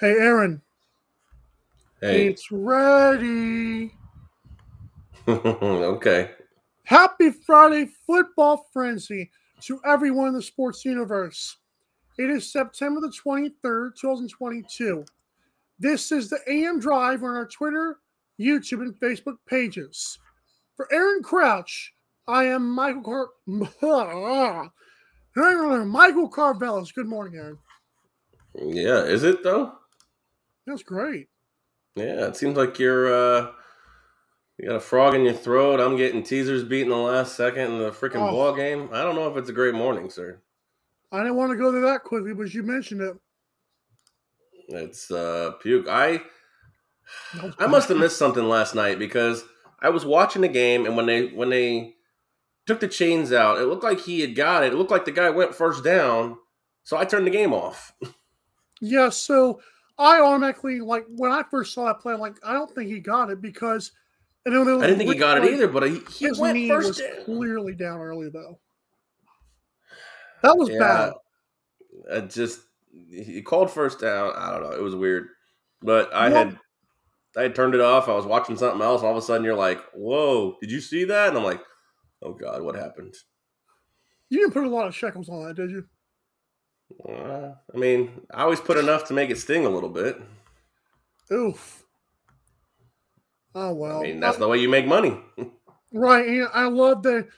Hey, Aaron, Hey. it's ready. okay. Happy Friday football frenzy to everyone in the sports universe. It is September the 23rd, 2022. This is the AM Drive on our Twitter, YouTube, and Facebook pages. For Aaron Crouch, I am Michael Car- Michael Carvelis. Good morning, Aaron. Yeah, is it though? That's great. Yeah, it seems like you're uh you got a frog in your throat. I'm getting teasers beat in the last second in the freaking Oh. ball game. I don't know if it's a great morning, sir. I didn't want to go there that quickly, but you mentioned it. It's uh puke. I I must have missed something last night because I was watching the game and when they when they took the chains out, it looked like he had got it. It looked like the guy went first down. So I turned the game off. Yeah, so I automatically like when I first saw that play, I'm like, I don't think he got it because and then I didn't think he got it either, but he, he His went knee first was down. clearly down early though. That was Yeah. bad. I just he called first down. I don't know. It was weird, but I Well- had I had turned it off. I was watching something else. All of a sudden, you're like, "Whoa! Did you see that?" And I'm like, "Oh God, what happened?" You didn't put a lot of shekels on that, did you? I mean, I always put enough to make it sting a little bit. Oof. Oh well. I mean, that's the way you make money. right. And I love that.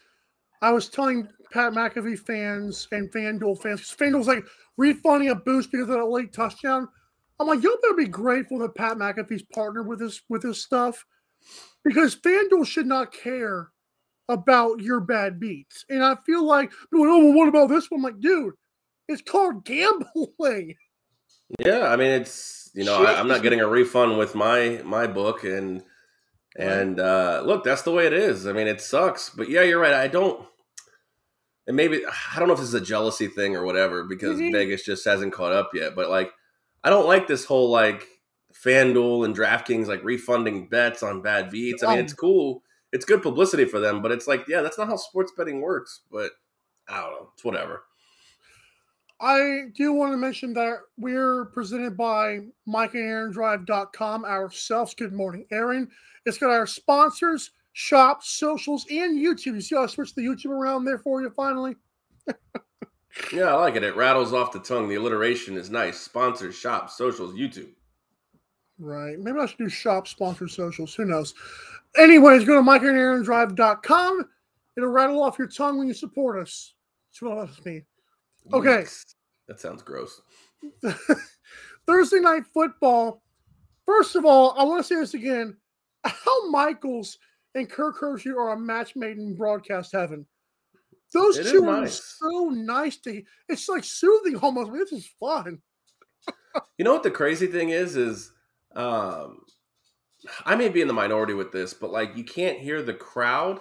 I was telling Pat McAfee fans and FanDuel fans, FanDuel's like refunding a boost because of that late touchdown. I'm like, y'all better be grateful that Pat McAfee's partnered with this with this stuff because FanDuel should not care about your bad beats. And I feel like, oh, well, what about this one? I'm like, dude, it's called gambling. yeah, I mean, it's you know, I, I'm not getting a refund with my my book, and and uh, look, that's the way it is. I mean, it sucks, but yeah, you're right. I don't. And maybe I don't know if this is a jealousy thing or whatever because Mhm. Vegas just hasn't caught up yet. But like, I don't like this whole like FanDuel and DraftKings like refunding bets on bad beats. I mean, Um, it's cool. It's good publicity for them, but it's like, yeah, that's not how sports betting works. But I don't know. It's whatever. I do want to mention that we're presented by MikeandAaronDrive.com ourselves. Good morning, Aaron. It's got our sponsors, shop, socials, and YouTube. You see how I switched the YouTube around there for you finally? Yeah, I like it. It rattles off the tongue. The alliteration is nice. Sponsors, shops, socials, YouTube. Right. Maybe I should do shop, sponsor, socials. Who knows? Anyways, go to MikeandAaronDrive.com. It'll rattle off your tongue when you support us. That's what else mean. Okay. Yikes. That sounds gross. Thursday night football. First of all, I want to say this again. Al Michaels and Kirk Herbstreit are a match made in broadcast heaven. Those It two are nice. so nice to. It's like soothing almost. This is fun. You know what the crazy thing is? Is um, I may be in the minority with this, but like you can't hear the crowd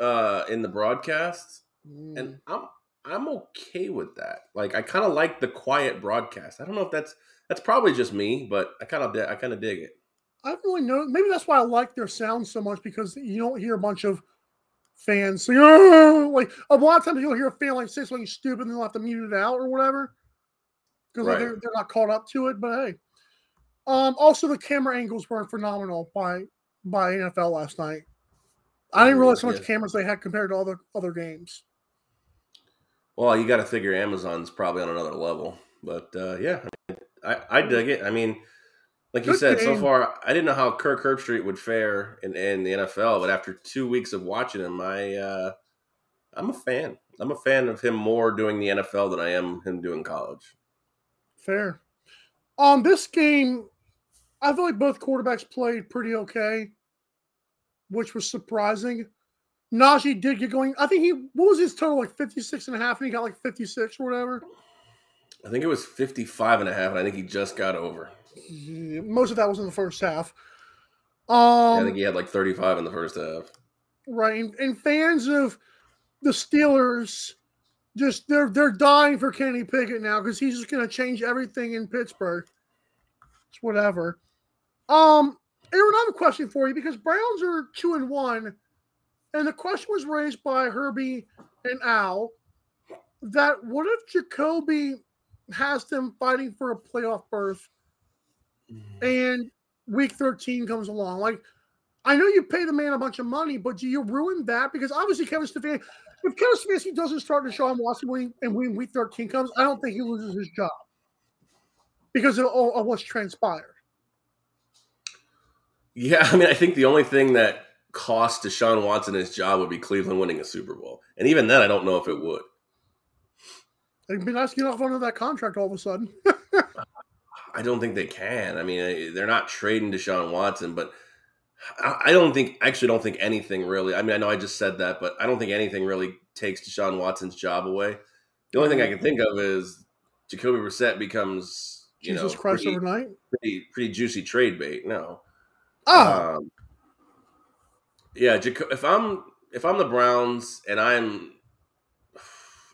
uh, in the broadcast, Mm. and I'm I'm okay with that. Like I kind of like the quiet broadcast. I don't know if that's that's probably just me, but I kind of I kind of dig it. I don't really know. Maybe that's why I like their sound so much because you don't hear a bunch of fans saying, "Oh," like a lot of times you'll hear a fan like say something stupid and they'll have to mute it out or whatever because Right. they're, they're not caught up to it. But hey, um, also the camera angles were phenomenal by by NFL last night. I didn't realize how much Yeah. cameras they had compared to other other games. Well, you got to figure Amazon's probably on another level, but uh, yeah, I, I dig it. I mean, like you said, so far I didn't know how Kirk Herbstreit would fare in, in the NFL, but after two weeks of watching him, I uh, I'm a fan. I'm a fan of him more doing the NFL than I am him doing college. Fair. Um, this game, I feel like both quarterbacks played pretty okay, which was surprising. Najee did get going. I think he what was his total like 56 and a half and he got like 56 or whatever. I think it was 55 and a half, and I think he just got over. Most of that was in the first half. Yeah, I Um think he had like 35 in the first half. right and, and fans of the Steelers just they're they're dying for Kenny Pickett now because he's just gonna change everything in Pittsburgh. It's whatever. Um Aaron, I have a question for you because Browns are two and one, and the question was raised by Herbie and Al that what if Jacoby has them fighting for a playoff berth mm. and week 13 comes along? Like, I know you pay the man a bunch of money, but do you ruin that? Because obviously, Kevin Stefanski, if Kevin Stefanski doesn't start Deshaun Watson when, and when week 13 comes, I don't think he loses his job because of, all- of what's transpired. Yeah, I mean, I think the only thing that cost Deshaun Watson his job would be Cleveland winning a Super Bowl. And even then, I don't know if it would. It'd be nice to get off under that contract all of a sudden. I don't think they can. I mean, they're not trading Deshaun Watson, but I don't think, I actually don't think anything really. I mean, I know I just said that, but I don't think anything really takes Deshaun Watson's job away. The only thing I can think of is Jacoby Brissett becomes, you Jesus know, Christ pretty, overnight. pretty, pretty juicy trade bait. No. Ah, Um, yeah, if I'm if I'm the Browns and I'm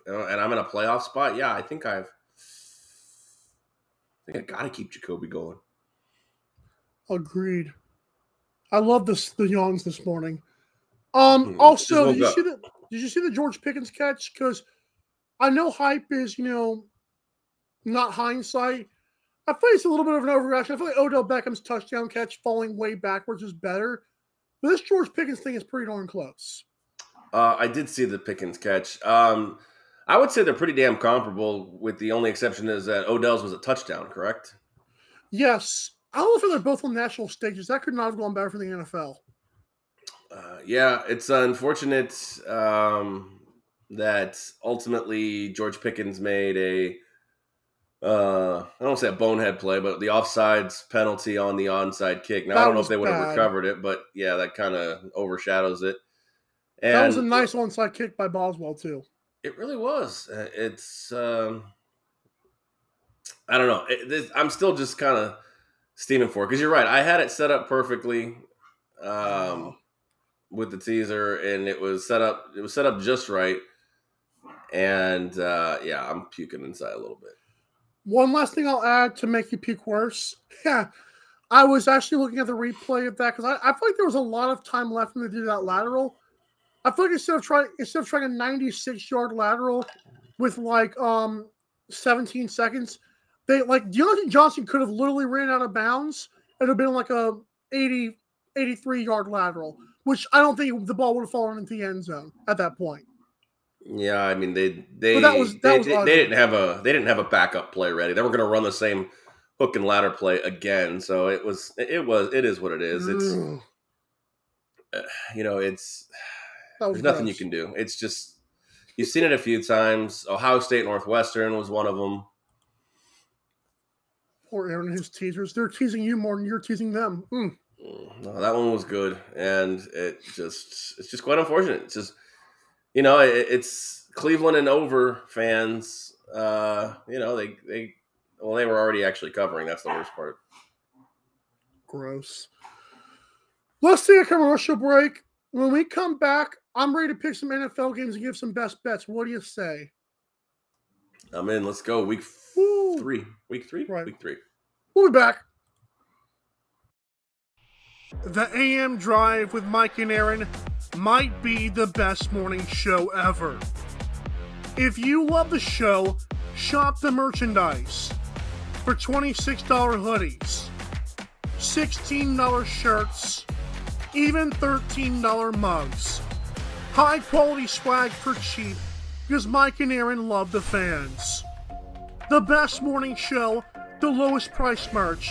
and I'm in a playoff spot, yeah, I think I've I think I got to keep Jacoby going. agreed. I love this the yawns this morning. Um. Mhm. Also, did you see the Did you see the George Pickens catch? Because I know hype is you know not hindsight. I feel it's a little bit of an overreaction. I feel like Odell Beckham's touchdown catch falling way backwards is better. But this George Pickens thing is pretty darn close. Uh, I did see the Pickens catch. Um, I would say they're pretty damn comparable. With the only exception is that Odell's was a touchdown, correct? Yes. I don't know if they're both on national stages. That could not have gone better for the NFL. Uh, yeah, it's unfortunate um, that ultimately George Pickens made a uh, I don't say a bonehead play, but the offsides penalty on the onside kick. Now That I don't know if they would have recovered it, but yeah, that kind of overshadows it. And that was a nice onside kick by Boswell too. It really was. Uh, It's um, I don't know. It, this, I'm still just kind of steaming for it because you're right. I had it set up perfectly um, with the teaser, and it was set up. It was set up just right. And uh, yeah, I'm puking inside a little bit. One last thing I'll add to make you puke worse. Yeah, I was actually looking at the replay of that because I, I feel like there was a lot of time left when they did that lateral. I feel like instead of trying instead of trying a 96 yard lateral with like um 17 seconds, they like Diontae Johnson could have literally ran out of bounds. Would have been like a 80 83 yard lateral, which I don't think the ball would have fallen into the end zone at that point. Yeah, I mean they they that was- that they, was they, they didn't have a they didn't have a backup play ready. They were going to run the same hook and ladder play again. So it was it was it is what it is. It's Ugh, you know it's there's nothing you can do. It's just you've seen it a few times. Ohio State Northwestern was one of them. Poor Aaron and his teasers. They're teasing you more than you're teasing them. Hmm. Mm. No, that one was good, and it just it's just quite unfortunate. It's just you know it, it's Cleveland and over fans. Uh, you know they they well they were already actually covering. That's the worst part. Gross. Let's take a commercial break. When we come back, I'm ready to pick some NFL games and give some best bets. What do you say? I'm in. Let's go. Week Woo. three. Week three. Right. Week three. We'll be back. The AM Drive with Mike and Aaron might be the best morning show ever. If you love the show, shop the merchandise for $26 hoodies, $16 shirts, even $13 mugs. High quality swag for cheap because Mike and Aaron love the fans. The best morning show, the lowest price merch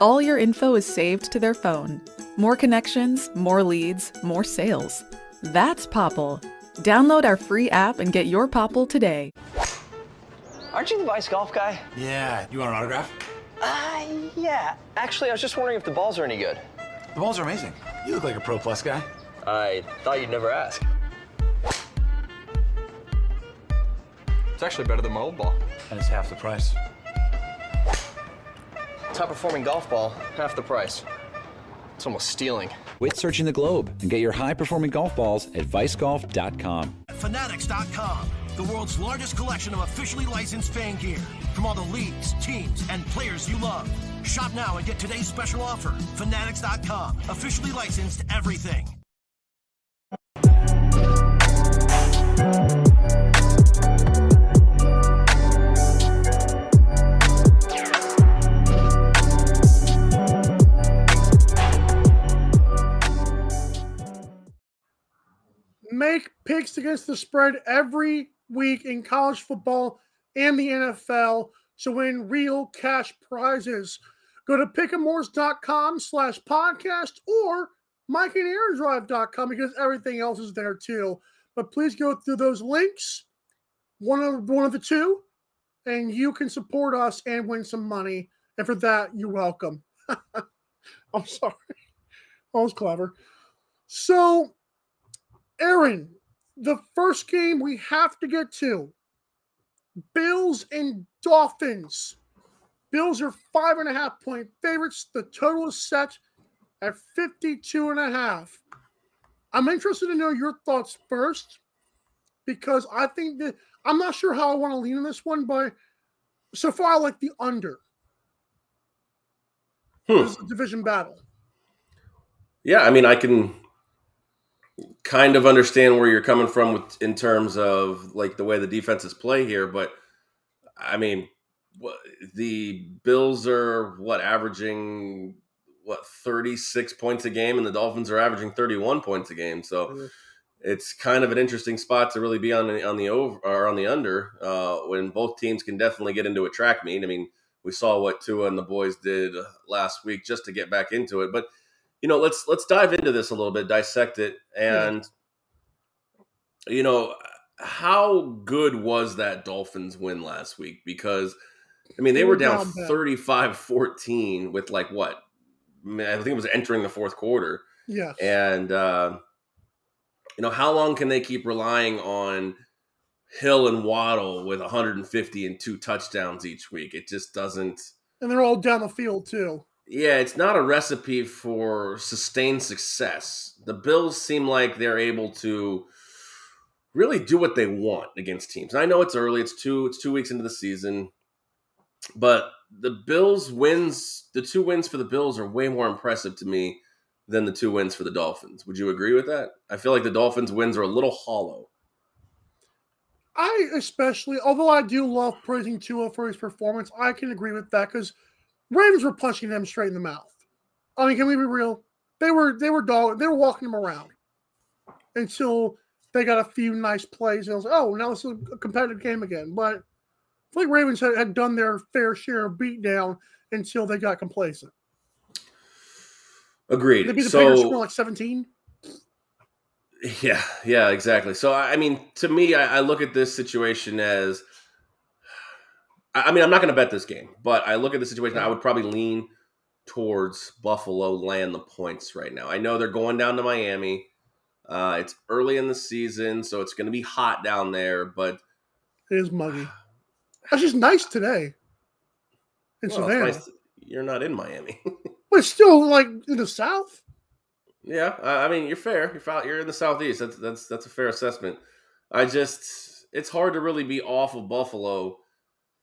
all your info is saved to their phone. More connections, more leads, more sales. That's Popl. Download our free app and get your Popl today. Aren't you the Vice Golf guy? Yeah, you want an autograph? Uh, yeah. Actually, I was just wondering if the balls are any good. The balls are amazing. You look like a Pro Plus guy. I thought you'd never ask. It's actually better than my old ball. And it's half the price. Top performing golf ball, half the price. It's almost stealing. Quit searching the globe and get your high performing golf balls at vicegolf.com. Fanatics.com, the world's largest collection of officially licensed fan gear from all the leagues, teams, and players you love. Shop now and get today's special offer. Fanatics.com, officially licensed everything. Make picks against the spread every week in college football and the NFL to win real cash prizes. Go to pick'emores.com slash podcast or mikeandaarondrive.com because everything else is there too. But please go through those links, one of one of the two, and you can support us and win some money. And for that, you're welcome. I'm sorry. That was clever. So, Aaron, the first game we have to get to Bills and Dolphins. Bills are five and a half point favorites. The total is set at 52 and a half. I'm interested to know your thoughts first because I think that I'm not sure how I want to lean in this one, but so far I like the under. Hmm. This is a division battle. Yeah, I mean, I can kind of understand where you're coming from with, in terms of like the way the defenses play here, but I mean, the Bills are what averaging what 36 points a game, and the Dolphins are averaging 31 points a game. So Mhm. it's kind of an interesting spot to really be on the on the over or on the under uh, when both teams can definitely get into a track meet. I mean, we saw what Tua and the boys did last week just to get back into it, but you know, let's let's dive into this a little bit, dissect it, and you know, how good was that Dolphins win last week? Because I mean, they They were were down down 35-14 with like what? I, think it was entering the fourth quarter. yeah And uh, you know, how long can they keep relying on Hill and Waddle with 150 and two touchdowns each week? It just doesn't and they're all down the field too. Yeah, it's not a recipe for sustained success. The Bills seem like they're able to really do what they want against teams. And I know it's early; it's two it's two weeks into the season, but the Bills wins, the two wins for the Bills are way more impressive to me than the two wins for the Dolphins. Would you agree with that? I feel like the Dolphins wins are a little hollow. I especially, although I do love praising Tua for his performance, I can agree with that because Ravens were punching them straight in the mouth. I mean, can we be real? They were they were dog they were walking them around until they got a few nice plays. And I was like, oh, now it's a competitive game again. But I feel like Ravens had, had done their fair share of beatdown until they got complacent. Agreed. They beat the so, Patriots score like 17. Yeah, yeah, exactly. So I I mean, to me, I, I look at this situation as, I mean, I'm not going to bet this game, but I look at the situation. I would probably lean towards Buffalo land the points right now. I know they're going down to Miami. Uh, it's early in the season, so it's going to be hot down there. But It is muggy. That's just nice today in well, Savannah. nice- you're not in Miami. But it's still like in the South. Yeah, I I mean you're fair. You're. You're in the southeast. That's that's that's a fair assessment. I just it's hard to really be off of Buffalo.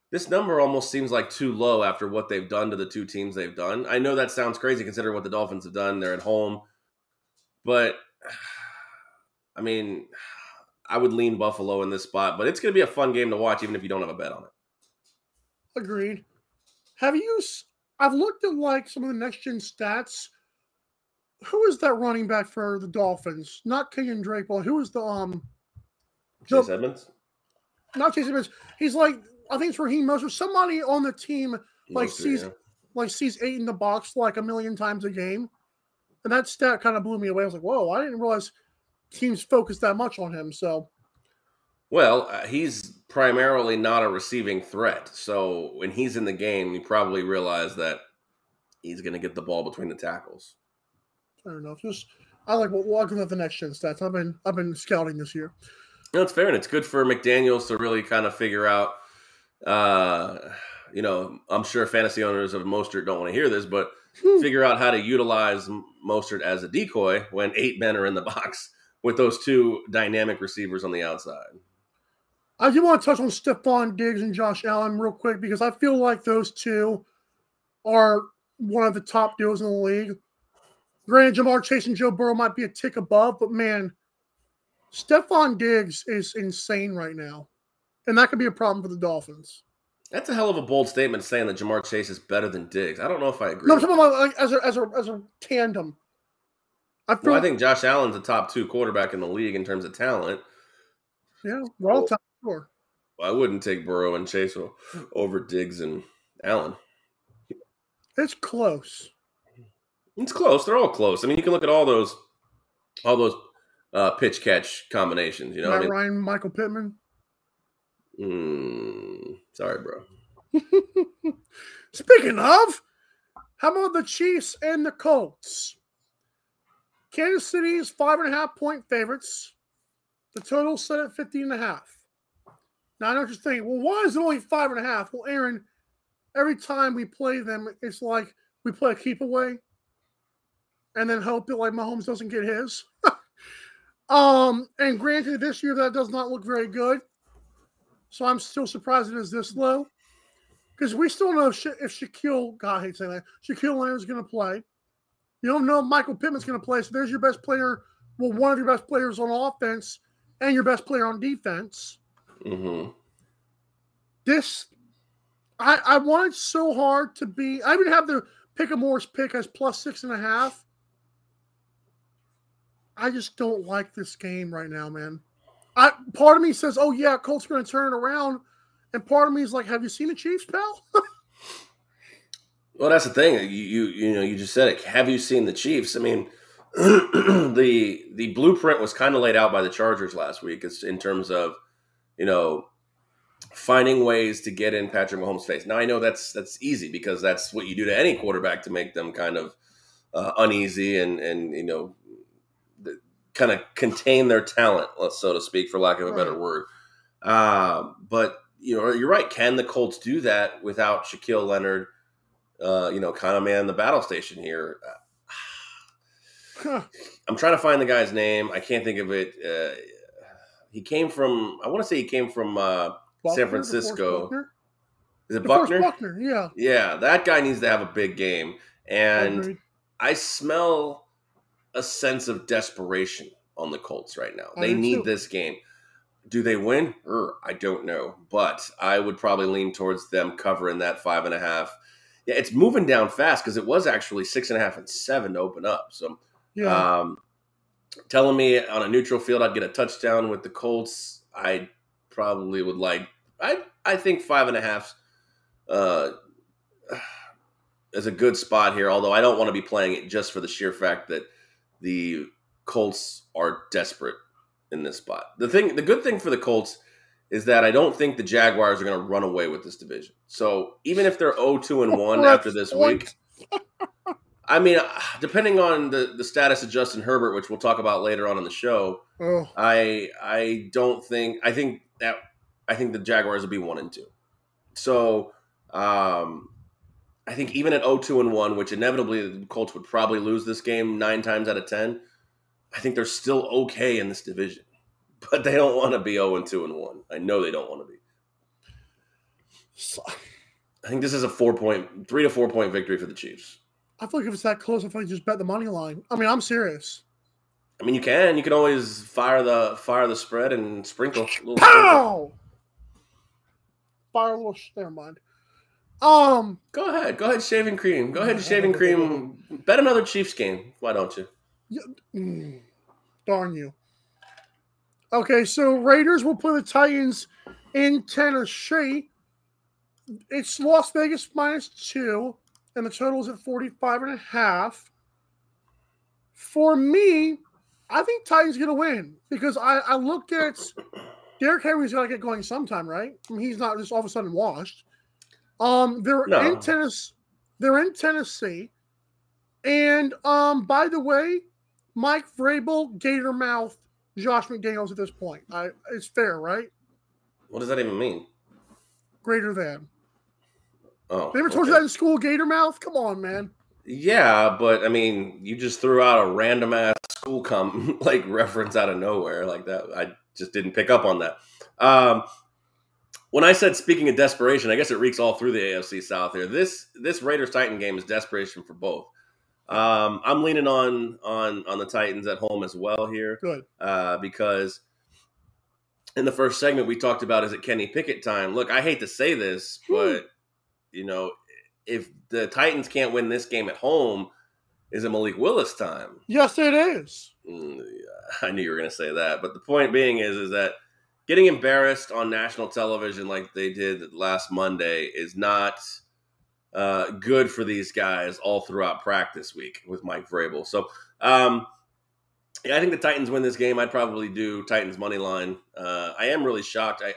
This number almost seems like too low after what they've done to the two teams they've done. I know that sounds crazy considering what the Dolphins have done. They're at home, but I mean, I would lean Buffalo in this spot. But it's going to be a fun game to watch, even if you don't have a bet on it. Agreed. Have you? I've looked at like some of the next gen stats. Who is that running back for the Dolphins? Not Kenyan Drake, but who is the um Chase Edmonds. not Chase Edmonds. He's like I think it's Raheem Mostert. Somebody on the team like Mostert, sees yeah. like sees eight in the box like a million times a game, and that stat kind of blew me away. I was like, whoa, I didn't realize teams focus that much on him. So Well, uh, he's primarily not a receiving threat. So when he's in the game, you probably realize that he's going to get the ball between the tackles. fair enough. Just I like what well, I'll give that the next gen stats. I've been I've been scouting this year. No, it's fair, and it's good for McDaniels to really kind of figure out. Uh, you know, I'm sure fantasy owners of Mostert don't want to hear this, but Hmm. figure out how to utilize Mostert as a decoy when eight men are in the box with those two dynamic receivers on the outside. I do want to touch on Stefon Diggs and Josh Allen real quick because I feel like those two are one of the top duos in the league. Granted, Ja'Marr Chase and Joe Burrow might be a tick above, but man, Stefon Diggs is insane right now. And that could be a problem for the Dolphins. That's a hell of a bold statement saying that Ja'Marr Chase is better than Diggs. I don't know if I agree. No, I'm talking about like, as a as a as a tandem. I feel well, I think Josh Allen's a top two quarterback in the league in terms of talent. yeah, we're all top sure. I wouldn't take Burrow and Chase over Diggs and Allen. It's close. It's close. They're all close. I mean, you can look at all those, all those uh, pitch catch combinations. You know, Matt I mean, Ryan, Michael Pittman. Mm, sorry, bro. Speaking of, how about the Chiefs and the Colts? Kansas City is five and a half point favorites. The total set at 50 and a half. Now I know what you're thinking. Well, why is it only five and a half? Well, Aaron, every time we play them, it's like we play a keep away and then hope that like Mahomes doesn't get his. um, and granted, this year that does not look very good. So I'm still surprised it is this low. Because we still know if, Sha- if Shaquille, God, I hate saying that, Shaquille Leonard's going to play. You don't know if Michael Pittman's going to play. So there's your best player, well, one of your best players on offense and your best player on defense. hmm This, I, I wanted so hard to be, I even have the pick a Morris pick as plus six and a half. I just don't like this game right now, man. I part of me says, "Oh yeah, Colts are going to turn it around," and part of me is like, "Have you seen the Chiefs, pal?" Well, that's the thing. You, you you know you just said it. Have you seen the Chiefs? I mean, the the blueprint was kind of laid out by the Chargers last week. It's in terms of you know finding ways to get in Patrick Mahomes' face. Now I know that's that's easy because that's what you do to any quarterback to make them kind of uh, uneasy and and you know kind of contain their talent, so to speak, for lack of a better word. Uh, but you know you're right. Can the Colts do that without Shaquille Leonard? Uh, you know, kind of man the battle station here. I'm trying to find the guy's name. I can't think of it. Uh, he came from. I want to say he came from uh, Buckner, San Francisco. Is it Buckner? Buckner, yeah. Yeah, that guy needs to have a big game. And Agreed. I smell a sense of desperation on the Colts right now. I They need too. this game. Do they win? Er, I don't know, but I would probably lean towards them covering that five and a half. Yeah, it's moving down fast because it was actually six and a half and seven to open up. So, Yeah. um, telling me on a neutral field I'd get a touchdown with the Colts, I probably would like. I I think five and a half uh, is a good spot here. Although I don't want to be playing it just for the sheer fact that the Colts are desperate in this spot. The thing, the good thing for the Colts is that I don't think the Jaguars are going to run away with this division. So even if they're 0-2 and one after this week, I mean, depending on the the status of Justin Herbert, which we'll talk about later on in the show, oh, I I don't think I think that I think the Jaguars will be one and two. So um, I think even at 0-2 and one, which inevitably the Colts would probably lose this game nine times out of ten, I think they're still okay in this division. But they don't want to be 0 and 2 and 1. I know they don't want to be. so- I think this is a four point, three to four point victory for the Chiefs. I feel like if it's that close, I feel like just bet the money line. I mean, I'm serious. I mean, you can, you can always fire the fire the spread and sprinkle. a little sprinkle. Pow! Fire a little. Sh- never mind. Um, Go ahead, go ahead, shaving cream. Go ahead, shaving cream. Bet another Chiefs game. Why don't you? mm, darn you. Okay, so Raiders will play the Titans in Tennessee. It's Las Vegas minus two, and the total is at 45 and a half. For me, I think Titans going to win because I, I looked at Derrick Henry's to get going sometime, right? I mean, he's not just all of a sudden washed. Um, they're No. in Tennessee. They're in Tennessee, and um, by the way, Mike Vrabel, Gator Mouth, Josh McDaniels at this point. I, it's fair, right? What does that even mean? Greater than. Oh, They ever told you that in school, Gator Mouth? Come on, man. Yeah, but I mean, you just threw out a random ass school com like reference out of nowhere like that. I just didn't pick up on that. Um, when I said speaking of desperation, I guess it reeks all through the AFC South here. This this Raiders Titan game is desperation for both. Um, I'm leaning on on on the Titans at home as well here Good. uh, because in the first segment we talked about is it Kenny Pickett time. Look, I hate to say this, but you know, if the Titans can't win this game at home, is it Malik Willis time? Yes, it is. Mm, I knew you were going to say that, but the point being is, is that getting embarrassed on national television like they did last Monday is not uh, good for these guys all throughout practice week with Mike Vrabel. So, um, yeah, I think the Titans win this game. I'd probably do Titans money line. Uh, I am really shocked. I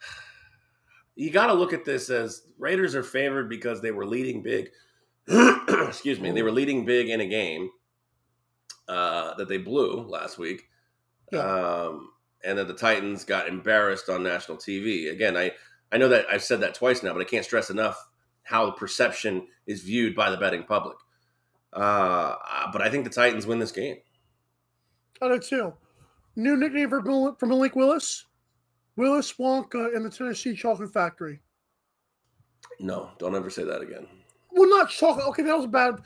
you got to look at this as Raiders are favored because they were leading big. Excuse me, they were leading big in a game uh, that they blew last week, um, and that the Titans got embarrassed on national TV. Again, I I know that I've said that twice now, but I can't stress enough how the perception is viewed by the betting public. Uh, but I think the Titans win this game. I do too. New nickname for, Mal- for Malik Willis Willis Wonka in the Tennessee Chocolate Factory. No, don't ever say that again. Well, not chocolate. Okay, that was bad.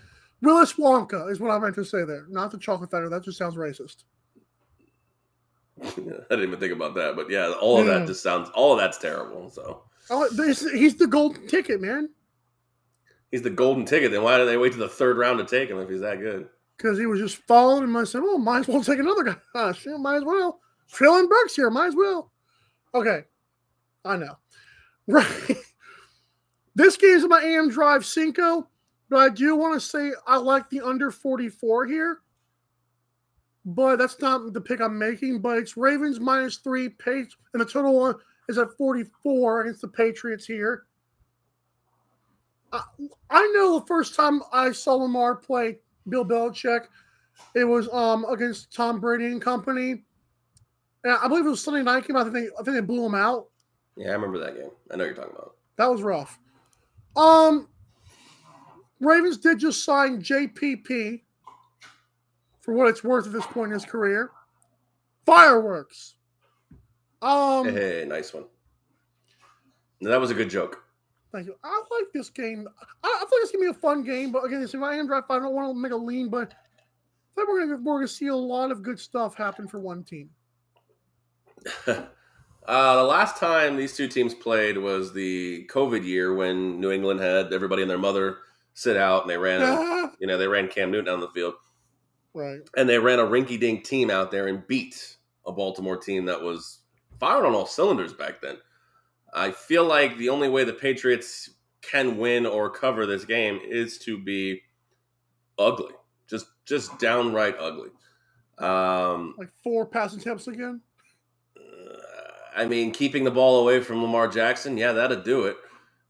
Willis Wonka is what I meant to say there, not the chocolate factory. That just sounds racist. I didn't even think about that, but yeah, all of that hmm. just sounds all of that's terrible. So Oh, he's the golden ticket, man, he's the golden ticket. Then why do they wait to the third round to take him if he's that good? because he was just following and I said, "Oh, might as well take another guy. Ah, shit, might as well." Treylon Burks here, might as well. Okay, I know. Right. this game's my AM Drive Cinco, but I do want to say I like the under 44 here. But that's not the pick I'm making. But it's Ravens minus three, Patriots, and the total one is at 44 against the Patriots here. I, I know the first time I saw Lamar play Bill Belichick, it was um against Tom Brady and company. And I believe it was Sunday night game. I think they, I think they blew him out. Yeah, I remember that game. I know what you're talking about. That was rough. Um, Ravens did just sign JPP for what it's worth at this point in his career. Fireworks. Um, hey, hey, nice one. That was a good joke. thank you. I like this game. I, I think it's gonna be a fun game, but again, it's if I am draft, I don't want to make a lean, but I think we're gonna we're gonna see a lot of good stuff happen for one team. Uh, the last time these two teams played was the COVID year when New England had everybody and their mother sit out and they ran, you know, they ran Cam Newton down the field Right. and they ran a rinky-dink team out there and beat a Baltimore team that was firing on all cylinders back then. I feel like the only way the Patriots can win or cover this game is to be ugly, just just downright ugly. Um, Like four passing attempts again. I mean, keeping the ball away from Lamar Jackson, yeah, that'd do it.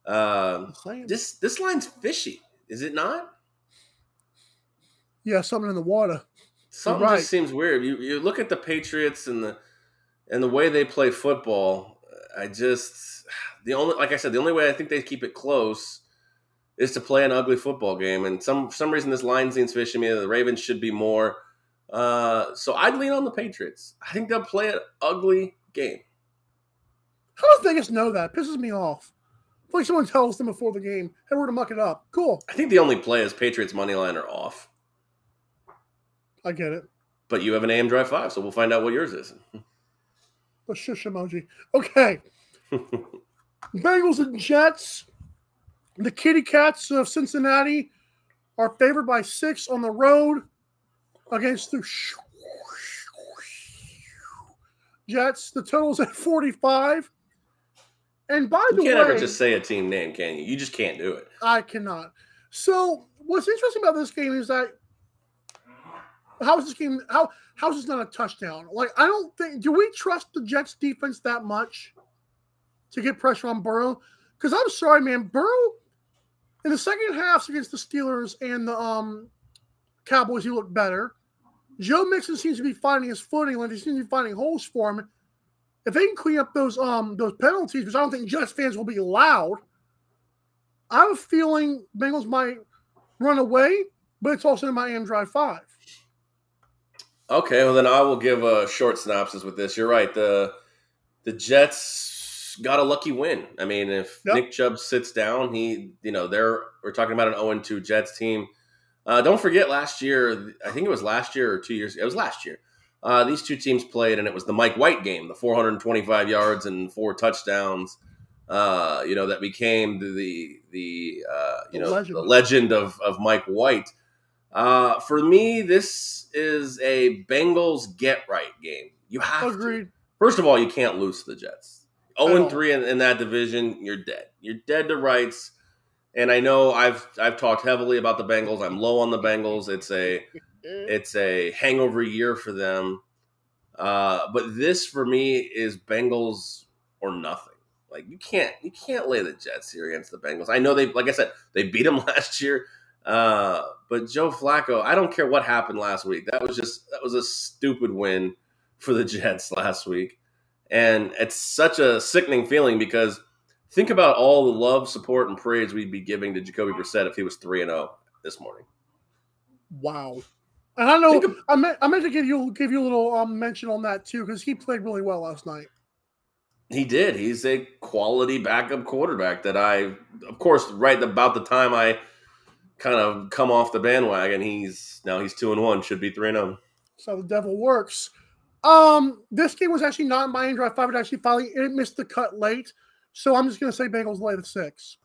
Um, this this line's fishy, is it not? Yeah, something in the water. Something right. just seems weird. You you look at the Patriots and the and the way they play football. I just the only like I said, the only way I think they keep it close is to play an ugly football game. And some some reason this line seems fishy to me. The Ravens should be more. Uh, so I'd lean on the Patriots. I think they'll play an ugly game. How does Vegas know that? Pisses me off. Like someone tells them before the game, hey, we're going to muck it up. Cool. I think the only play is Patriots money line are off. I get it. But you have an AM Drive 5, so we'll find out what yours is. The shush emoji. Okay. Bengals and Jets. The Kitty Cats of Cincinnati are favored by six on the road against the Jets. The total's at 45. And by the way, You can't way, ever just say a team name, can you? You just can't do it. I cannot. So what's interesting about this game is that how is this game how how is this not a touchdown? Like I don't think do we trust the Jets defense that much to get pressure on Burrow? Because I'm sorry, man, Burrow in the second half against the Steelers and the um Cowboys, he looked better. Joe Mixon seems to be finding his footing, like he seems to be finding holes for him. If they can clean up those um those penalties, which I don't think Jets fans will be loud, I have a feeling Bengals might run away, but it's also in my AM Drive Five. Okay, well then I will give a short synopsis with this. You're right. The the Jets got a lucky win. I mean, if Yep. Nick Chubb sits down, he you know they're we're talking about an 0 2 Jets team. Uh, don't forget last year. I think it was last year or two years. It was last year. Uh, these two teams played, and it was the Mike White game, the 425 yards and four touchdowns. Uh, you know that became the the, the uh, you The know legend. the legend of of Mike White. Uh, for me, this is a Bengals get right game. You have to. Agreed. First of all, you can't lose to the Jets. At 0 and 3 in, in that division, you're dead. You're dead to rights. And I know I've I've talked heavily about the Bengals. I'm low on the Bengals. It's a it's a hangover year for them. Uh, but this for me is Bengals or nothing. Like you can't you can't lay the Jets here against the Bengals. I know they like I said they beat them last year. Uh, but Joe Flacco, I don't care what happened last week. That was just that was a stupid win for the Jets last week. And it's such a sickening feeling because think about all the love, support, and praise we'd be giving to Jacoby Brissett if he was three and zero this morning. Wow. And I know of- I meant I meant to give you give you a little um, mention on that too because he played really well last night. He did. He's a quality backup quarterback that I, of course, right about the time I kind of come off the bandwagon, he's now he's two and one, should be three and oh. zero. So the devil works. Um, this game was actually not my drive five. It actually finally it missed the cut late, so I'm just gonna say Bengals lay the six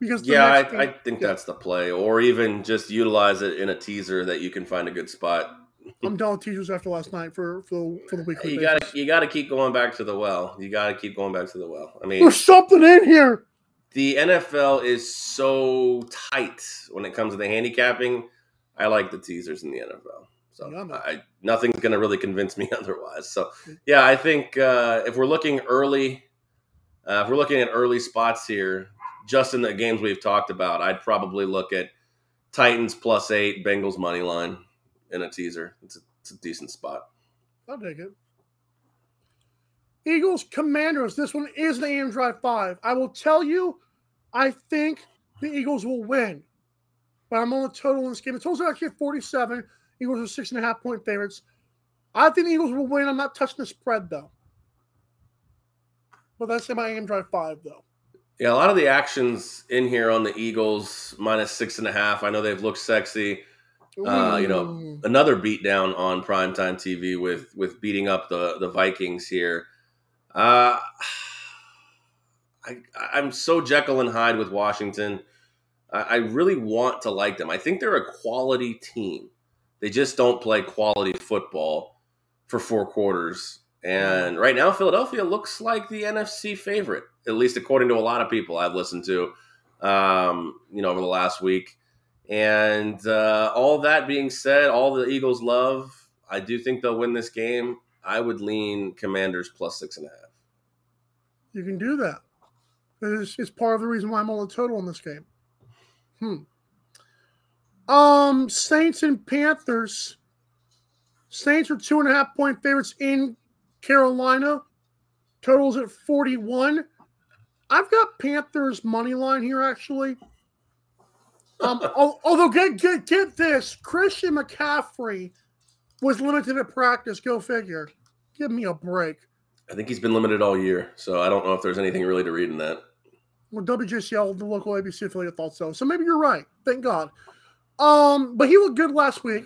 because the Yeah, I, game- I think that's the play, or even just utilize it in a teaser that you can find a good spot. I'm done with teasers after last night for for, for the weekly. You got to you got to keep going back to the well. You got to keep going back to the well. I mean, There's something in here. The NFL is so tight when it comes to the handicapping. I like the teasers in the NFL. So Yeah. I, nothing's going to really convince me otherwise. So yeah, I think uh, if we're looking early, uh, if we're looking at early spots here, just in the games we've talked about, I'd probably look at Titans plus eight, Bengals money line in a teaser. It's a, it's a decent spot. I'll take it. Eagles Commanders. This one is the AM Drive 5. I will tell you, I think the Eagles will win. But I'm on the total in this game. The total's actually at 47. Eagles are six and a half point favorites. I think the Eagles will win. I'm not touching the spread, though. But that's in my AM Drive 5, though. Yeah, a lot of the actions in here on the Eagles minus six and a half. I know they've looked sexy. Uh, you know, another beatdown on primetime TV with with beating up the the Vikings here. Uh, I I'm so Jekyll and Hyde with Washington. I, I really want to like them. I think they're a quality team. They just don't play quality football for four quarters. And right now, Philadelphia looks like the NFC favorite, at least according to a lot of people I've listened to. Um, you know, over the last week. And uh, all that being said, all the Eagles love. I do think they'll win this game. I would lean Commanders plus six and a half. You can do that. It's, it's part of the reason why I'm on the total in this game. Hmm. Um, Saints and Panthers. Saints are two and a half point favorites in Carolina. Totals at 41. I've got Panthers money line here actually. Um, although get get get this, Christian McCaffrey was limited at practice. Go figure. Give me a break. I think he's been limited all year, so I don't know if there's anything really to read in that. Well, WJCL, the local ABC affiliate, thought so. So maybe you're right. Thank God. Um, but he looked good last week.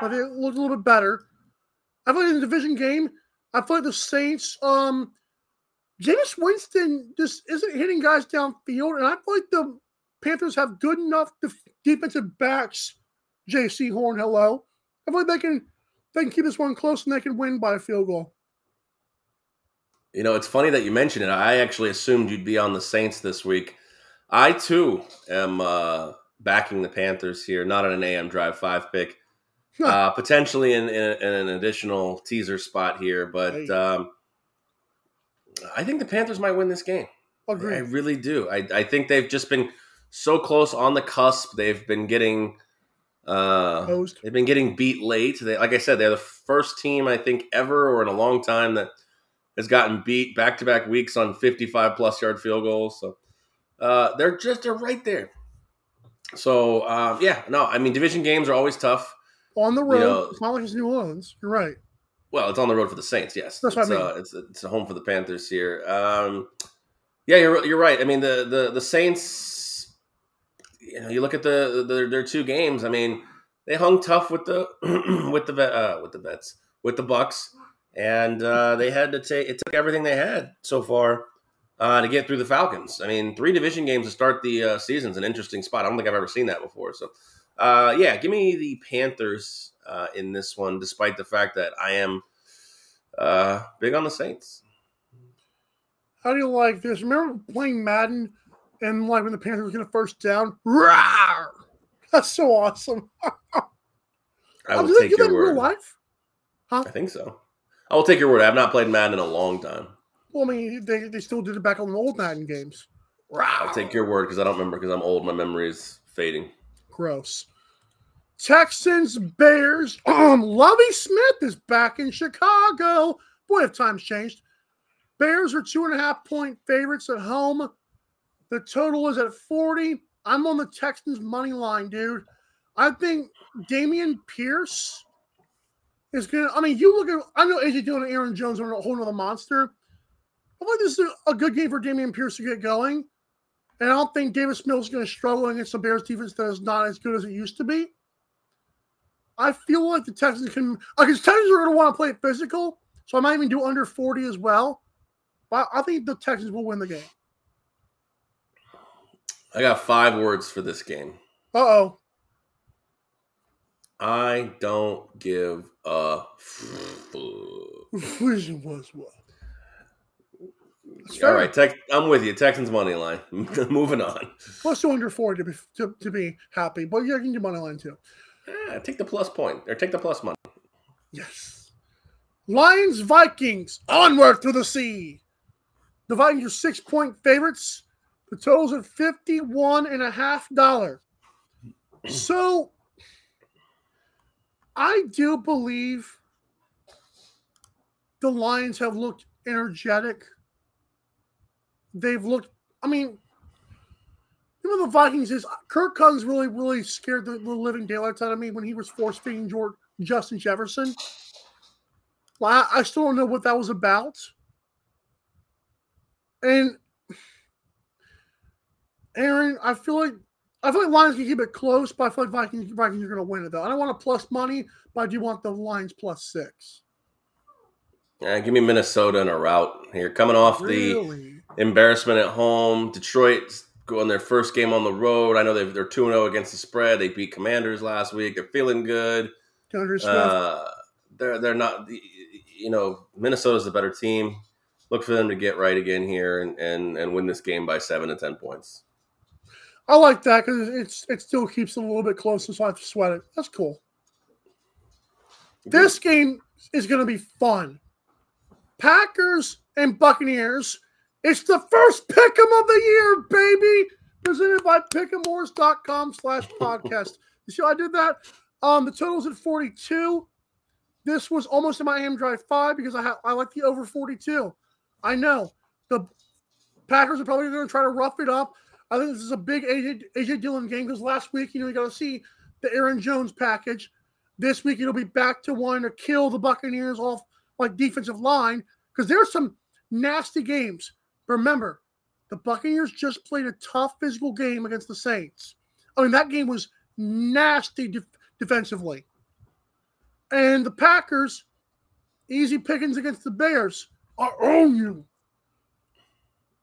But it looked a little bit better. I feel like in the division game, I feel like the Saints, um, Jameis Winston just isn't hitting guys downfield, and I feel like the Panthers have good enough def- defensive backs. Jaycee Horn, hello. I like they can they can keep this one close and they can win by a field goal. You know, it's funny that you mentioned it. I actually assumed you'd be on the Saints this week. I too am uh, backing the Panthers here, not on an AM Drive Five pick, uh, potentially in, in, in an additional teaser spot here, but Hey. um, I think the Panthers might win this game. I really do. I, I think they've just been so close on the cusp. They've been getting uh, they've been getting beat late. They, like I said, they're the first team I think ever or in a long time that has gotten beat back to back weeks on fifty five plus yard field goals. So uh, they're just they're right there. So um, yeah, no, I mean division games are always tough. On the road. know- it's not like it's New Orleans. You're right. Well, it's on the road for the Saints. Yes, That's what it's, I mean. Uh, it's it's a home for the Panthers here. Um, yeah, you're you're right. I mean the the the Saints. You know, you look at the, the their two games. I mean, they hung tough with the with the uh, with the vets with the Bucks, and uh, they had to take it took everything they had so far uh, to get through the Falcons. I mean, three division games to start the uh, season's an interesting spot. I don't think I've ever seen that before. So, uh, yeah, give me the Panthers uh, in this one, despite the fact that I am uh, big on the Saints. How do you like this? Remember playing Madden and like when the Panthers getting a first down? Rawr! That's so awesome. I Oh, will take your word. life? Huh? I think so. I will take your word. I have not played Madden in a long time. Well, I mean, they, they still did it back on the old Madden games. I'll take your word because I don't remember because I'm old. My memory is fading. Gross. Texans, Bears. Um, Lovie Smith is back in Chicago. Boy, have times changed. Bears are two and a half point favorites at home. The total is at 40. I'm on the Texans money line, dude. I think Dameon Pierce is gonna. I mean, you look at. I know AJ Dillon and Aaron Jones are a whole nother monster. I think this is a good game for Dameon Pierce to get going. And I don't think Davis Mills is going to struggle against the Bears defense that is not as good as it used to be. I feel like the Texans can, because Texans are going to want to play it physical, so I might even do under 40 as well. But I think the Texans will win the game. I got five words for this game. Uh oh. I don't give a. Vision was what? All Tex- I'm with you. Texans money line. Moving on. Under 40 to be, to, to be happy. But yeah, you can do money line too. Eh, take the plus point or take the plus money. Yes. Lions, Vikings, onward through the sea. The Vikings are six point favorites. The total's at fifty-one and a half dollar. So I do believe the Lions have looked energetic. They've looked, I mean, you know the Vikings is Kirk Cousins really, really scared the, the living daylights out of me when he was force feeding George Justin Jefferson. Well, I, I still don't know what that was about. And Aaron, I feel like I feel like Lions can keep it close, but I feel like Vikings Vikings are going to win it though. I don't want a plus money, but I do want the Lions plus six. Yeah, give me Minnesota in a route here. Coming off the embarrassment at home, Detroit going their first game on the road. I know they've, they're two zero against the spread. They beat Commanders last week. They're feeling good. Uh, they're they're not. You know, Minnesota's the better team. Look for them to get right again here and and, and win this game by seven to ten points. I like that because it's it still keeps it a little bit closer, so I have to sweat it. That's cool. This game is going to be fun. Packers and Buccaneers. It's the first pick'em of the year, baby. Presented by pick'emwars.com slash podcast. You see how I did that? Um, the total's at 42. This was almost in my AM Drive 5 because I ha- I like the over 42. I know. The Packers are probably going to try to rough it up. I think this is a big AJ, AJ Dillon game because last week, you know, you got to see the Aaron Jones package. This week, it'll be back to wanting to kill the Buccaneers off like defensive line because there's some nasty games. Remember, the Buccaneers just played a tough physical game against the Saints. I mean, that game was nasty def- defensively. And the Packers, easy pickings against the Bears. I own you.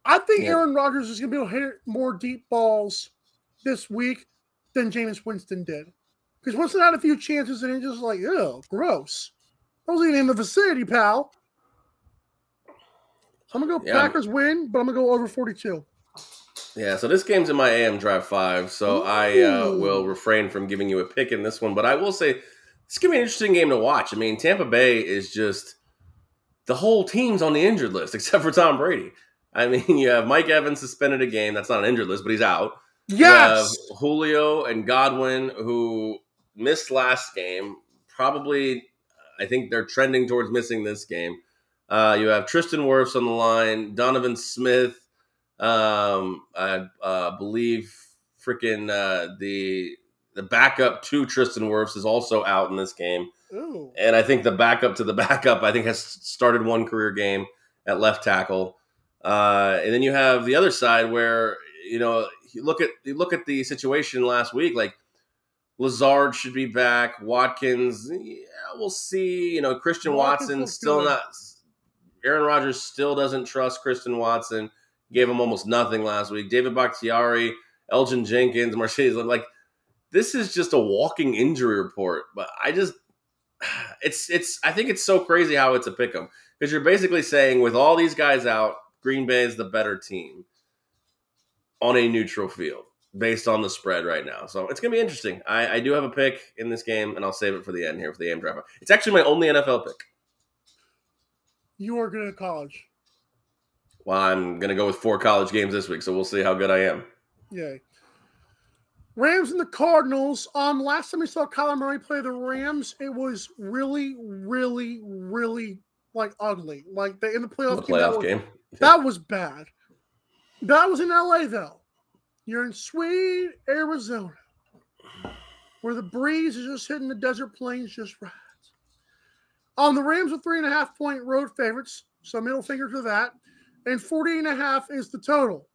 I think Yeah. Aaron Rodgers is going to be able to hit more deep balls this week than Jameis Winston did. Because Winston had a few chances and he just like, ew, gross. I wasn't even in the vicinity, pal. So I'm gonna go Yeah. Packers win, but I'm gonna go over 42. Yeah, so this game's in my AM Drive 5, so I uh, will refrain from giving you a pick in this one. But I will say, it's going to be an interesting game to watch. I mean, Tampa Bay is just the whole team's on the injured list except for Tom Brady. I mean, you have Mike Evans suspended a game. That's not an injured list, but he's out. You have Yes. Julio and Godwin, who missed last game. Probably, I think they're trending towards missing this game. Uh, you have Tristan Wirfs on the line, Donovan Smith. Um, I uh, believe freaking uh, the the backup to Tristan Wirfs is also out in this game, Ooh. and I think the backup to the backup I think has started one career game at left tackle. Uh, and then you have the other side where you know you look at you look at the situation last week. Like Lazard should be back. Watkins, yeah, we'll see. You know Christian Watkins Watson still not. Aaron Rodgers still doesn't trust Christian Watson. Gave him almost nothing last week. David Bakhtiari, Elgton Jenkins, Marchese. Like this is just a walking injury report. But I just it's it's I think it's so crazy how it's a pick 'em because you're basically saying with all these guys out, Green Bay is the better team on a neutral field based on the spread right now. So it's gonna be interesting. I, I do have a pick in this game, and I'll save it for the end here for the AM draft. It's actually my only NFL pick. You are good at college. Well, I'm gonna go with four college games this week, so we'll see how good I am. Yay. Rams and the Cardinals. Um, last time we saw Kyler Murray play the Rams, it was really, really, really like ugly. Like the, in the playoff, The game, playoff was, game. That was bad. That was in LA though. You're in sweet Arizona, where the breeze is just hitting the desert plains just right. On the Rams are three and a half point road favorites, so middle finger to that. And 40 and a half is the total.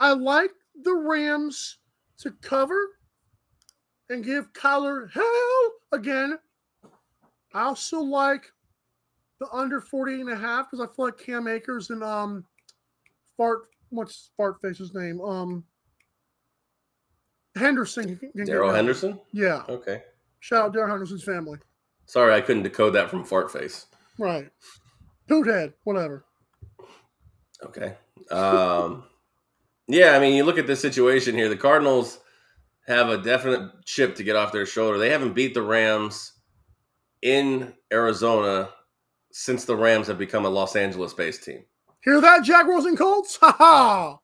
I like the Rams to cover and give Kyler hell again. I also like the under 40 and a half because I feel like Cam Akers and um Fart what's Fart Face's name? Um Henderson can- can get Darrell. Henderson. Yeah. Okay. Shout out Darrell Henderson's family. Sorry, I couldn't decode that from Fart Face. Right. Poothead, whatever. Okay. Um, yeah, I mean, you look at this situation here. The Cardinals have a definite chip to get off their shoulder. They haven't beat the Rams in Arizona since the Rams have become a Los Angeles-based team. Hear that, Jaguars and Colts? Ha ha!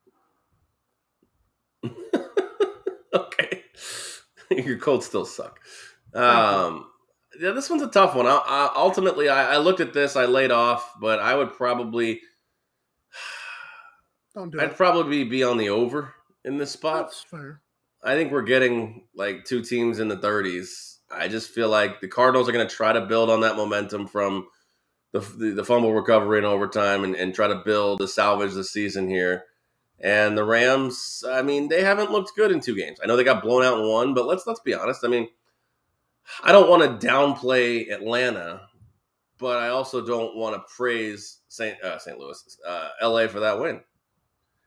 okay. Your Colts still suck. Um, yeah, this one's a tough one. I, I, ultimately, I, I looked at this. I laid off, but I would probably, Don't do it. I'd it. probably be on the over in this spot. That's fair. I think we're getting like two teams in the 30s. I just feel like the Cardinals are going to try to build on that momentum from the, the, the fumble recovery in overtime and, and try to build to salvage the season here. And the Rams, I mean, they haven't looked good in two games. I know they got blown out in one, but let's let's be honest. I mean, I don't want to downplay Atlanta, but I also don't want to praise St. Uh, St. Louis, uh, LA for that win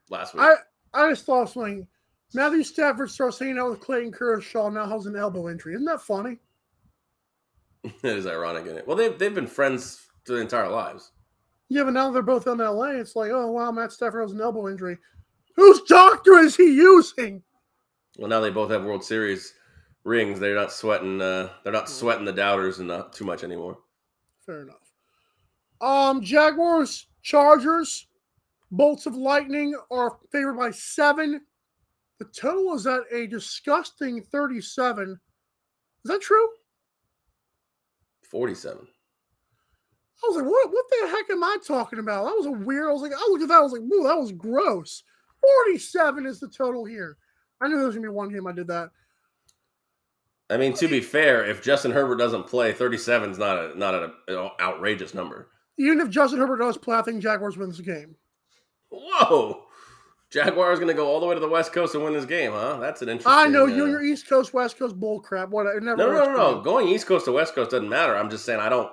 last week. I I just thought something. Matthew Stafford starts hanging out with Clayton Kershaw now has an elbow injury. Isn't that funny? it is ironic in it. Well, they've they've been friends their entire lives. Yeah, but now they're both in LA. It's like, oh wow, Matt Stafford has an elbow injury. Whose doctor is he using? Well, now they both have World Series rings. They're not sweating. Uh, they're not sweating the doubters and not too much anymore. Fair enough. Um, Jaguars, Chargers, Bolts of Lightning are favored by seven. The total is at a disgusting 37. Is that true? Forty-seven. I was like, what, what the heck am I talking about? That was a weird. I was like, I look at that. I was like, whoa, that was gross. 47 is the total here. I knew there was going to be one game I did that. I mean, to be fair, if Justin Herbert doesn't play, 37 is not a not an outrageous number. Even if Justin Herbert does play, I think Jaguars wins the game. Whoa! Jaguars going to go all the way to the West Coast and win this game, huh? That's an interesting. I know you uh, and your East Coast, West Coast bull crap. What? It never No, no, no, no. Going East Coast to West Coast doesn't matter. I'm just saying I don't.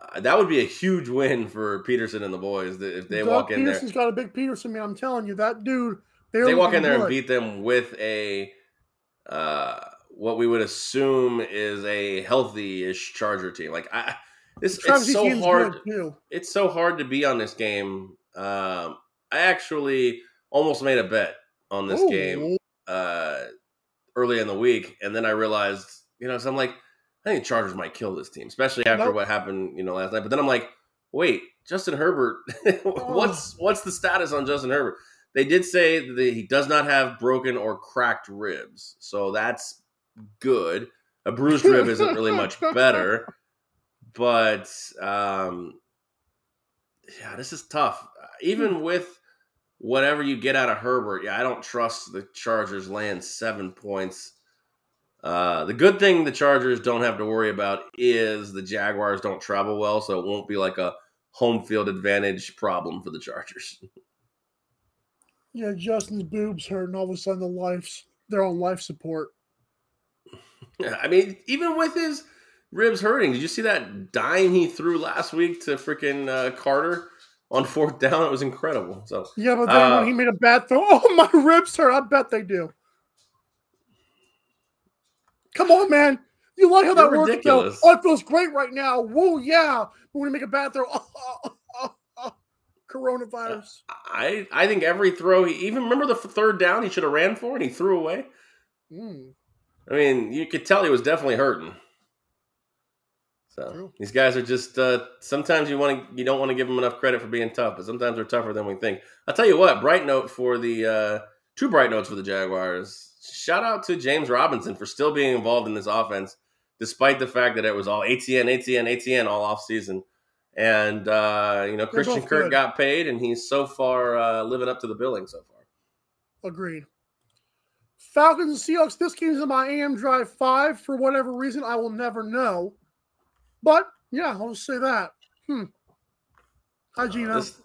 Uh, that would be a huge win for Pederson and the boys if they Doug walk in there. Pederson's got a big Peterson, man. I'm telling you, that dude. They're walk in there and beat them with a uh, what we would assume is a healthy-ish Charger team. Like I, This it's so hard. too. It's so hard to be on this game. Um, I actually almost made a bet on this Ooh. game uh, early in the week, and then I realized, you know, so I'm like, I think the Chargers might kill this team, especially after Nope. what happened, you know, last night. But then I'm like, wait, Justin Herbert, what's what's the status on Justin Herbert? They did say that he does not have broken or cracked ribs, so that's good. A bruised rib isn't really much better, but um, yeah, this is tough. Even with whatever you get out of Herbert, yeah, I don't trust the Chargers laying seven points. Uh, the good thing the Chargers don't have to worry about is the Jaguars don't travel well, so it won't be like a home field advantage problem for the Chargers. Yeah, Justin's boobs hurt, and all of a sudden the life's they're on life support. Yeah, I mean, even with his ribs hurting, did you see that dime he threw last week to freaking uh, Carter on fourth down? It was incredible. So Yeah, but then Uh, when he made a bad throw, oh my ribs hurt. I bet they do. Come on, man. You like how that You're works? ridiculous. Though? Oh, it feels great right now. Woo, yeah. But when you make a bad throw, oh, oh, oh, oh, coronavirus. I I think every throw, he even remember the third down he should have ran for and he threw away. Mm. I mean, you could tell he was definitely hurting. So True. these guys are just uh, sometimes you want to you don't want to give them enough credit for being tough, but sometimes they're tougher than we think. I'll tell you what, bright note for the uh, two bright notes for the Jaguars. Shout out to James Robinson for still being involved in this offense, despite the fact that it was all ATN, ATN, ATN all off season. And uh, you know, Christian Kirk good. got paid, and he's so far uh, living up to the billing so far. Agreed. Falcons and Seahawks. This game's in my AM Drive 5 for whatever reason. I will never know. But yeah, I'll just say that. Hmm. Hi, Geno. This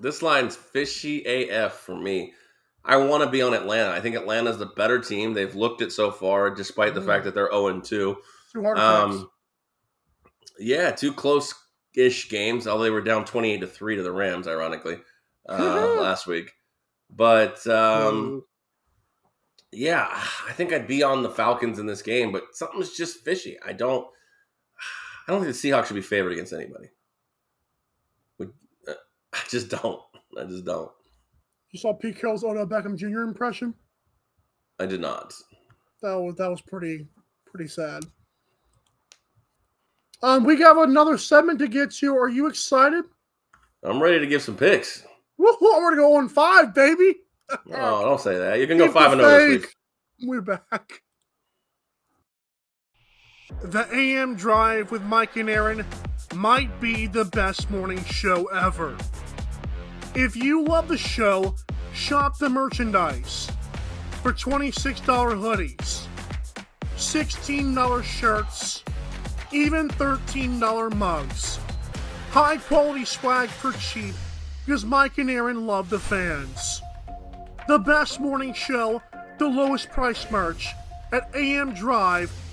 this line's fishy AF for me. I want to be on Atlanta. I think Atlanta's the better team. They've looked it so far, despite the Mm. fact that they're 0 2. Two. Um, yeah, two close ish games, although they were down 28 to 3 to the Rams, ironically, uh, last week. But um, yeah, I think I'd be on the Falcons in this game, but something's just fishy. I don't. I don't think the Seahawks should be favored against anybody. We, uh, I just don't. I just don't. You saw Pete Carroll's Odell Beckham Jr. impression? I did not. That was that was pretty pretty sad. Um, we got another segment to get to. Are you excited? I'm ready to give some picks. Woo, we're gonna go on five, baby. Oh, don't say that. You can go Keep five and zero this week. We're back. The AM Drive with Mike and Aaron might be the best morning show ever. If you love the show, shop the merchandise for $26 hoodies, $16 shirts, even $13 mugs. High quality swag for cheap because Mike and Aaron love the fans. The best morning show, the lowest price merch at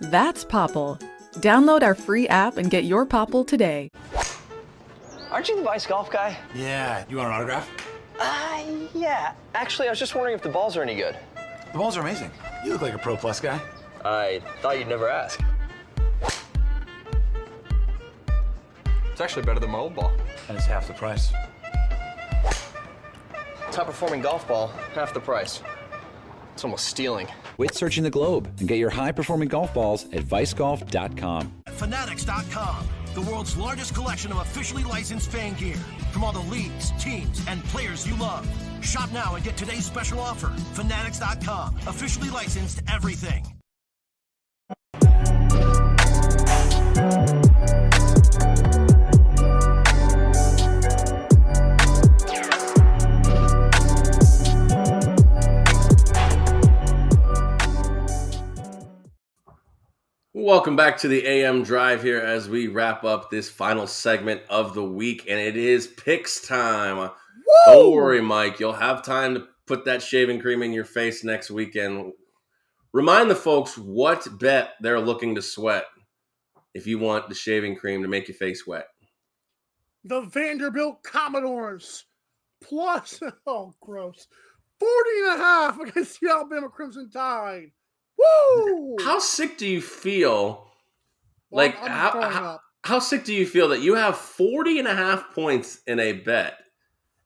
That's Popl. Download our free app and get your Popl today. Aren't you the Vice Golf guy? Yeah, you want an autograph? Uh, yeah. Actually, I was just wondering if the balls are any good. The balls are amazing. You look like a Pro Plus guy. I thought you'd never ask. It's actually better than my old ball. And it's half the price. Top performing golf ball, half the price. It's almost stealing. Quit searching the globe and get your high performing golf balls at vicegolf.com. Fanatics.com, the world's largest collection of officially licensed fan gear from all the leagues, teams, and players you love. Shop now and get today's special offer. Fanatics.com, officially licensed everything. Welcome back to the AM Drive here as we wrap up this final segment of the week, and it is picks time. Don't worry, Mike. You'll have time to put that shaving cream in your face next weekend. Remind the folks what bet they're looking to sweat if you want the shaving cream to make your face wet. The Vanderbilt Commodores plus, oh, gross, 40 and a half against the Alabama Crimson Tide. Woo! How sick do you feel? Well, like, how, how, how sick do you feel that you have 40 and a half points in a bet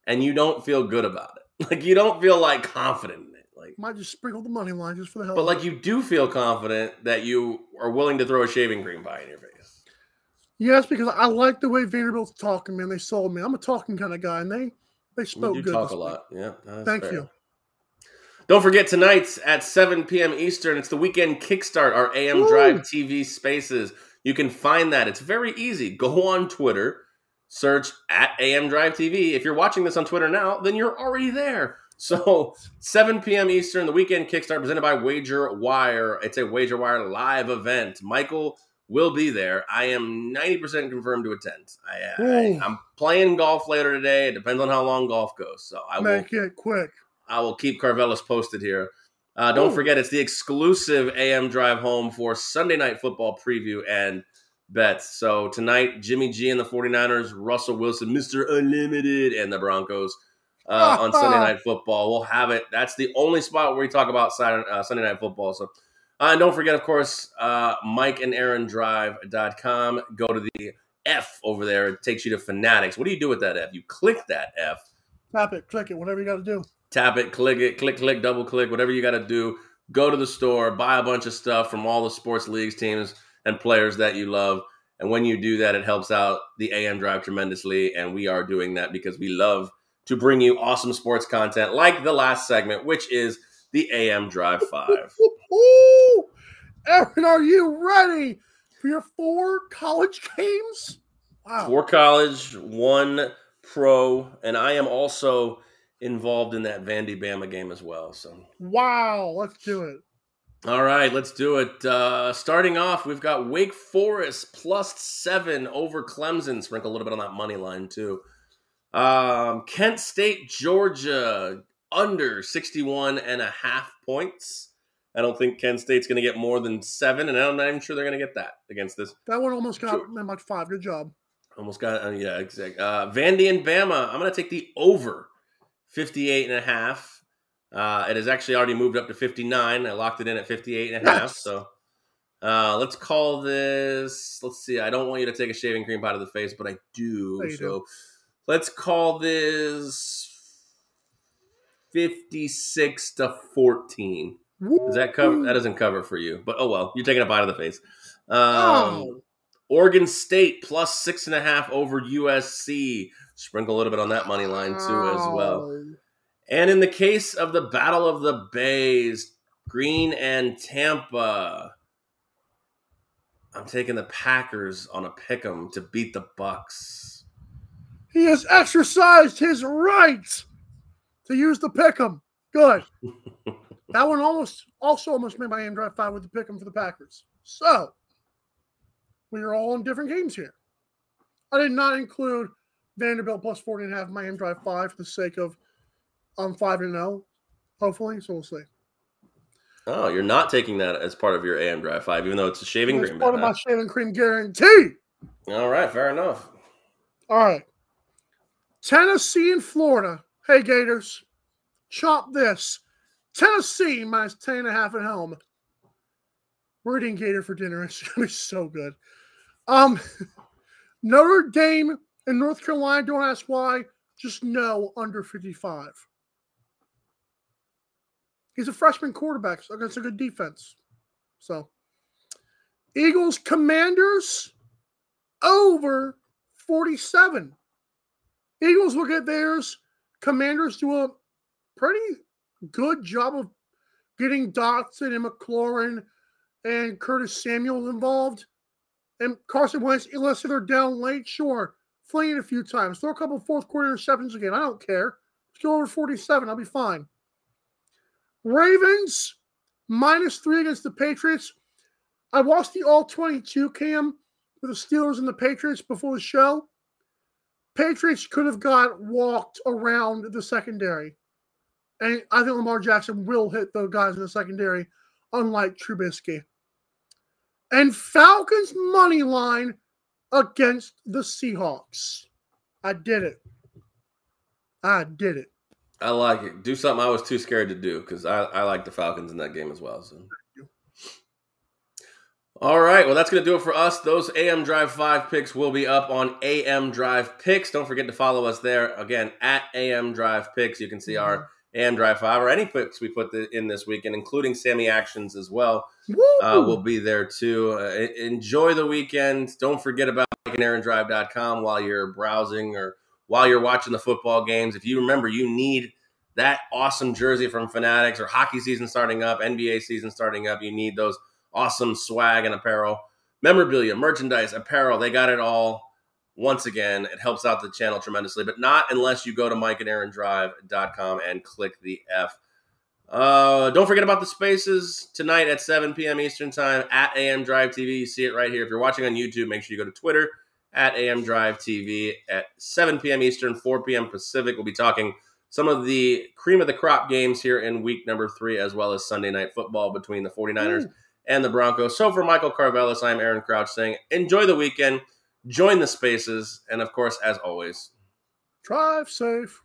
and you don't feel good about it? Like, you don't feel like confident in it. Like, Might just sprinkle the money line just for the hell but like you do feel confident that you are willing to throw a shaving cream pie in your face. Yes, because I like the way Vanderbilt's talking, man. They sold me. I'm a talking kind of guy, and they they spoke good. talk a week. lot. Yeah. Thank fair. you. Don't forget tonight at 7 p.m. Eastern, it's the weekend kickstart, our AM Woo! Drive TV spaces. You can find that. It's very easy. Go on Twitter, search at AM Drive TV. If you're watching this on Twitter now, then you're already there. So 7 p.m. Eastern, the weekend kickstart presented by Wager Wire. It's a Wager Wire live event. Michael will be there. I am 90% confirmed to attend. I, I, I'm playing golf later today. It depends on how long golf goes. So I will Make it quick. I will keep Carvelis posted here. Uh, don't Ooh. forget, it's the exclusive AM drive home for Sunday night football preview and bets. So tonight, Jimmy G and the 49ers, Russell Wilson, Mr. Unlimited, and the Broncos uh, on Sunday night football. We'll have it. That's the only spot where we talk about Saturday, uh, Sunday night football. So, uh, and don't forget, of course, uh, Mike and Aaron Drive.com. Go to the F over there. It takes you to Fanatics. What do you do with that F? You click that F Tap it, click it, whatever you got to do. Tap it, click it, click, click, double click, whatever you got to do. Go to the store, buy a bunch of stuff from all the sports leagues, teams, and players that you love. And when you do that, it helps out the AM Drive tremendously. And we are doing that because we love to bring you awesome sports content like the last segment, which is the AM Drive 5. Ooh, Aaron, are you ready for your four college games? Wow. Four college, one pro, and I am also involved in that Vandy Bama game as well. So Wow. Let's do it. All right, let's do it. Uh, starting off, we've got Wake Forest plus seven over Clemson. Sprinkle a little bit on that money line, too. Um, Kent State, Georgia, under 61 and a half points. I don't think Kent State's going to get more than seven, and I'm not even sure they're going to get that against this. That one almost got Sure. like five. Good job. Almost got, uh, yeah, exactly. Uh, Vandy and Bama, I'm going to take the over 58 and a half. Uh, it has actually already moved up to 59. I locked it in at 58 and a half. Yes. So uh, let's call this. Let's see. I don't want you to take a shaving cream pot of the face, but I do. No, so don't. let's call this 56 to 14. Does that cover? That doesn't cover for you, but oh well. You're taking a bite of the face. Um, Oh. Oregon State plus six and a half over USC. Sprinkle a little bit on that money line too, as well. And in the case of the Battle of the Bays, Green and Tampa, I'm taking the Packers on a pick 'em to beat the Bucks. He has exercised his right to use the pick'em. Good. that one almost also almost made my aim drive five with the pick'em for the Packers. So we are all in different games here. I did not include Vanderbilt plus 40 and a half aim drive five for the sake of um five and zero, hopefully. So we'll see. Oh, you're not taking that as part of your AM Drive Five, even though it's a shaving It's cream. part of my shaving cream guarantee. All right, fair enough. All right. Tennessee and Florida. Hey, Gators. Chop this. Tennessee minus 10 and a half at home. We're eating Gator for dinner. It's going to be so good. Um, Notre Dame and North Carolina, don't ask why. Just no under 55. He's a freshman quarterback so against a good defense. So, Eagles, Commanders over 47. Eagles will get theirs. Commanders do a pretty good job of getting Dotson and McLaurin and Curtis Samuel involved. And Carson Wentz, unless they're down late, sure, fling it a few times. Throw a couple fourth quarter interceptions again. I don't care. Let's go over 47. I'll be fine. Ravens minus three against the Patriots. I watched the all 22 cam with the Steelers and the Patriots before the show. Patriots could have got walked around the secondary. And I think Lamar Jackson will hit those guys in the secondary, unlike Trubisky. And Falcons money line against the Seahawks. I did it. I did it. I like it. Do something I was too scared to do because I, I like the Falcons in that game as well. So. All right. Well, that's going to do it for us. Those AM Drive 5 picks will be up on AM Drive Picks. Don't forget to follow us there. Again, at AM Drive Picks. You can see our mm-hmm. AM Drive 5 or any picks we put the, in this weekend, including Sammy Actions as well. Uh, will be there too. Uh, enjoy the weekend. Don't forget about MikeandAaronDrive.com while you're browsing or while you're watching the football games. If you remember, you need that awesome jersey from Fanatics or hockey season starting up, NBA season starting up. You need those awesome swag and apparel, memorabilia, merchandise, apparel. They got it all. Once again, it helps out the channel tremendously, but not unless you go to MikeandAaronDrive.com and click the F. Uh, don't forget about the spaces tonight at 7 p.m. Eastern Time at AM Drive TV. You see it right here. If you're watching on YouTube, make sure you go to Twitter at AM Drive TV at 7 p.m. Eastern, 4 p.m. Pacific. We'll be talking some of the cream of the crop games here in week number three, as well as Sunday night football between the 49ers and the Broncos. So for Michael Carvelis, I'm Aaron Crouch saying enjoy the weekend, join the spaces, and of course, as always, Drive safe.